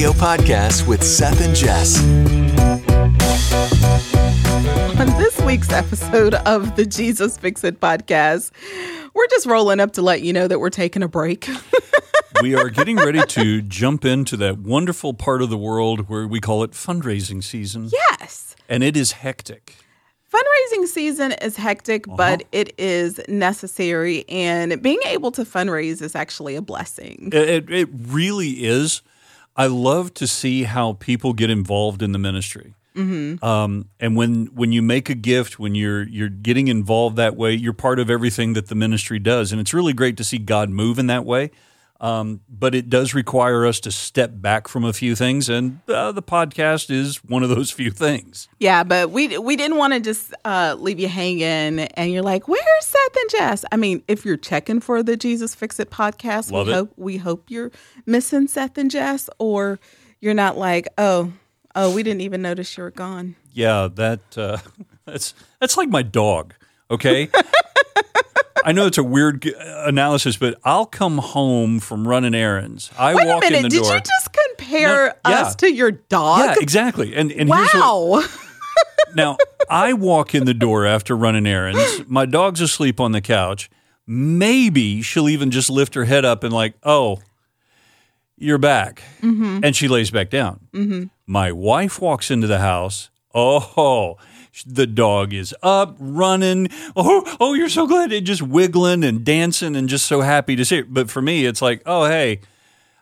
Radio Podcast with Seth and Jess. On this week's episode of the Jesus Fix It podcast, we're just rolling up to let you know that we're taking a break. we are getting ready to jump into that wonderful part of the world where we call it fundraising season. yes. And it is hectic. Fundraising season is hectic, uh-huh. but it is necessary. And being able to fundraise is actually a blessing. It, it, it really is. I love to see how people get involved in the ministry. Mm-hmm. Um, and when when you make a gift, when you're you're getting involved that way, you're part of everything that the ministry does, and it's really great to see God move in that way. Um, but it does require us to step back from a few things, and uh, the podcast is one of those few things. Yeah, but we we didn't want to just uh, leave you hanging, and you're like, "Where's Seth and Jess?" I mean, if you're checking for the Jesus Fix It podcast, Love we it. hope we hope you're missing Seth and Jess, or you're not like, "Oh, oh, we didn't even notice you were gone." Yeah, that uh, that's that's like my dog. Okay, I know it's a weird g- analysis, but I'll come home from running errands. I Wait a walk in minute, the did door. you just compare No, yeah. us to your dog? yeah, exactly. And and here's what, wow. now I walk in the door after running errands. My dog's asleep on the couch. Maybe she'll even just lift her head up and like, oh, you're back, Mm-hmm. and she lays back down. My wife walks into the house. Oh, the dog is up, running. Oh, oh, you're so glad, It just wiggling and dancing, and just so happy to see it. But for me, it's like, oh, hey,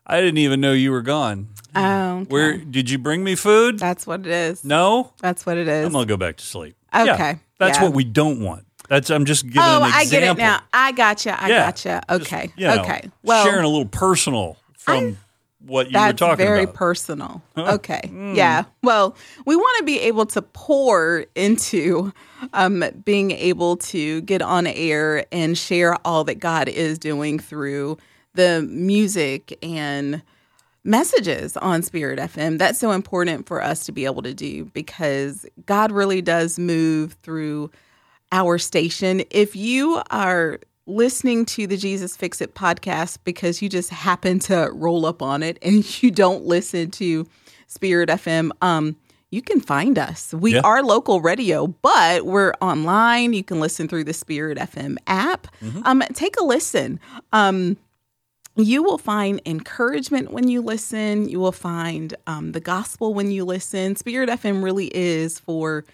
I didn't even know you were gone. Oh, okay. Where did you bring me food? That's what it is. No, That's what it is. I'm gonna go back to sleep. Okay, Yeah, that's yeah. what we don't want. That's I'm just giving oh, I get it now. I gotcha. I Yeah. gotcha. Just, Okay. you know, okay. Well, sharing a little personal from what you were That's talking very about. personal. Okay. Yeah. Well, we want to be able to pour into um, being able to get on air and share all that God is doing through the music and messages on Spirit FM. That's so important for us to be able to do because God really does move through our station. If you are listening to the Jesus Fix It podcast because you just happen to roll up on it and you don't listen to Spirit FM, um, you can find us. We Yeah. are local radio, but we're online. You can listen through the Spirit FM app. Um, take a listen. Um, you will find encouragement when you listen. You will find um, the gospel when you listen. Spirit FM really is for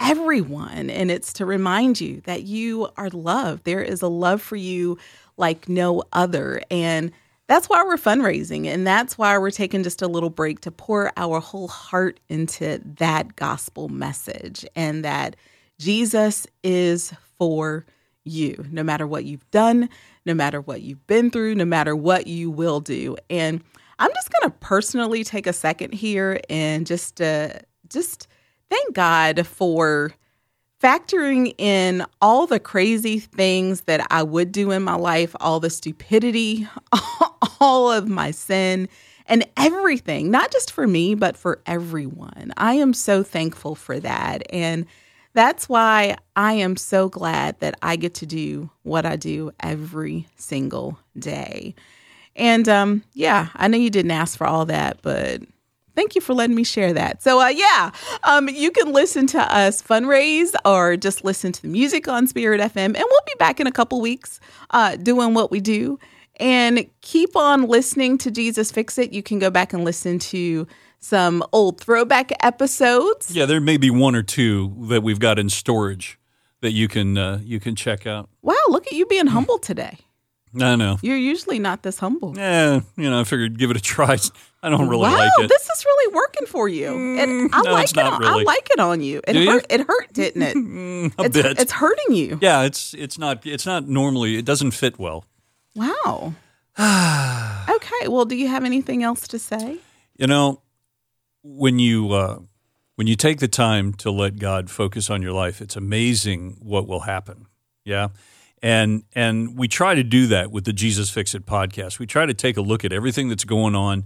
everyone, and it's to remind you that you are loved. There is a love for you like no other. And that's why we're fundraising, and that's why we're taking just a little break to pour our whole heart into that gospel message and that Jesus is for you, no matter what you've done, no matter what you've been through, no matter what you will do. And I'm just going to personally take a second here and just uh, just thank God for factoring in all the crazy things that I would do in my life, all the stupidity, all of my sin, and everything, not just for me, but for everyone. I am so thankful for that. And that's why I am so glad that I get to do what I do every single day. And um, yeah, I know you didn't ask for all that, but thank you for letting me share that. So uh, yeah, um, you can listen to us fundraise or just listen to the music on Spirit FM, and we'll be back in a couple weeks uh, doing what we do. And keep on listening to Jesus Fix It. You can go back and listen to some old throwback episodes. Yeah, there may be one or two that we've got in storage that you can uh, you can check out. Wow, look at you being humble today. I know. You're usually not this humble. Yeah, you know, I figured give it a try. I don't really wow, like it. this is really working for you. and I no, like it. On, I like it on you. It Do you? hurt. It hurt, didn't it? a it's, bit. it's hurting you. yeah, it's it's not it's not normally it doesn't fit well. Wow. okay. Well, do you have anything else to say? You know, when you uh, when you take the time to let God focus on your life, it's amazing what will happen. Yeah. And and we try to do that with the Jesus Fix It podcast. We try to take a look at everything that's going on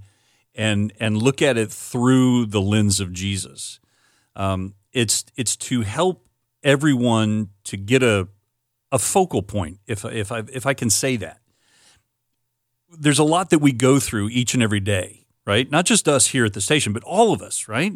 and and look at it through the lens of Jesus. Um, it's it's to help everyone to get a a focal point, if if I if I can say that. There's a lot that we go through each and every day, right? Not just us here at the station, but all of us, right?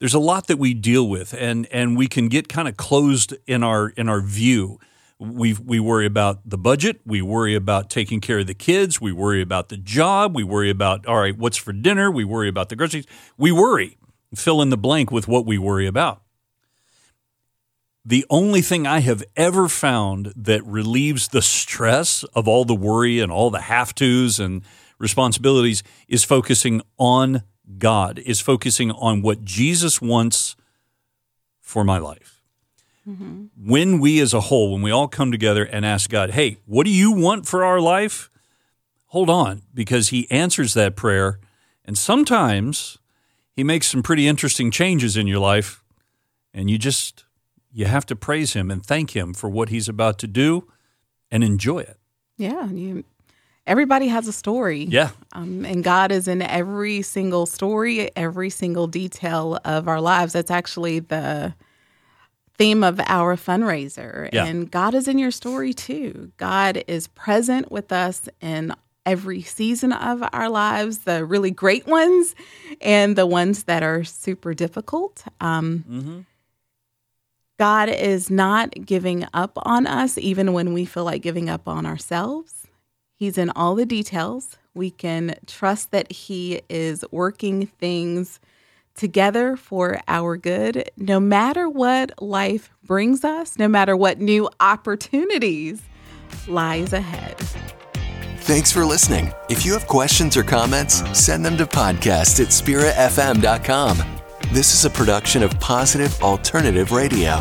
There's a lot that we deal with, and and we can get kind of closed in our in our view. We we worry about the budget, we worry about taking care of the kids, we worry about the job, we worry about all right, what's for dinner, we worry about the groceries. We worry. Fill in the blank with what we worry about. The only thing I have ever found that relieves the stress of all the worry and all the have tos and responsibilities is focusing on God, is focusing on what Jesus wants for my life. Mm-hmm. When we as a whole, when we all come together and ask God, hey, what do you want for our life? Hold on, because He answers that prayer. And sometimes He makes some pretty interesting changes in your life. And you just, you have to praise Him and thank Him for what He's about to do and enjoy it. Yeah. You everybody has a story. Yeah. Um, and God is in every single story, every single detail of our lives. That's actually the theme of our fundraiser. Yeah. And God is in your story too. God is present with us in every season of our lives, the really great ones and the ones that are super difficult. Um, mm-hmm. God is not giving up on us, even when we feel like giving up on ourselves. He's in all the details. We can trust that He is working things together for our good, no matter what life brings us, no matter what new opportunities lies ahead. Thanks for listening. If you have questions or comments, send them to podcast at spiritfm.com. This is a production of Positive Alternative Radio.